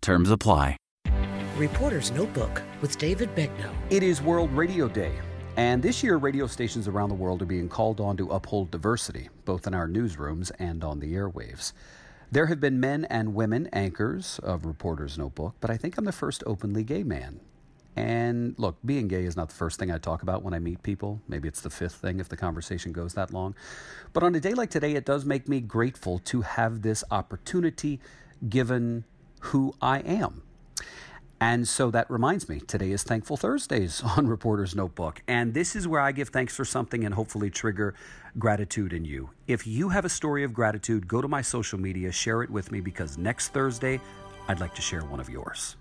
Terms apply. Reporter's Notebook with David Begnaud. It is World Radio Day. And this year, radio stations around the world are being called on to uphold diversity, both in our newsrooms and on the airwaves. There have been men and women anchors of Reporter's Notebook, but I think I'm the first openly gay man. And look, being gay is not the first thing I talk about when I meet people. Maybe it's the fifth thing if the conversation goes that long. But on a day like today, it does make me grateful to have this opportunity given who I am. And so that reminds me, today is Thankful Thursdays on Reporter's Notebook. And this is where I give thanks for something and hopefully trigger gratitude in you. If you have a story of gratitude, go to my social media, share it with me because next Thursday, I'd like to share one of yours.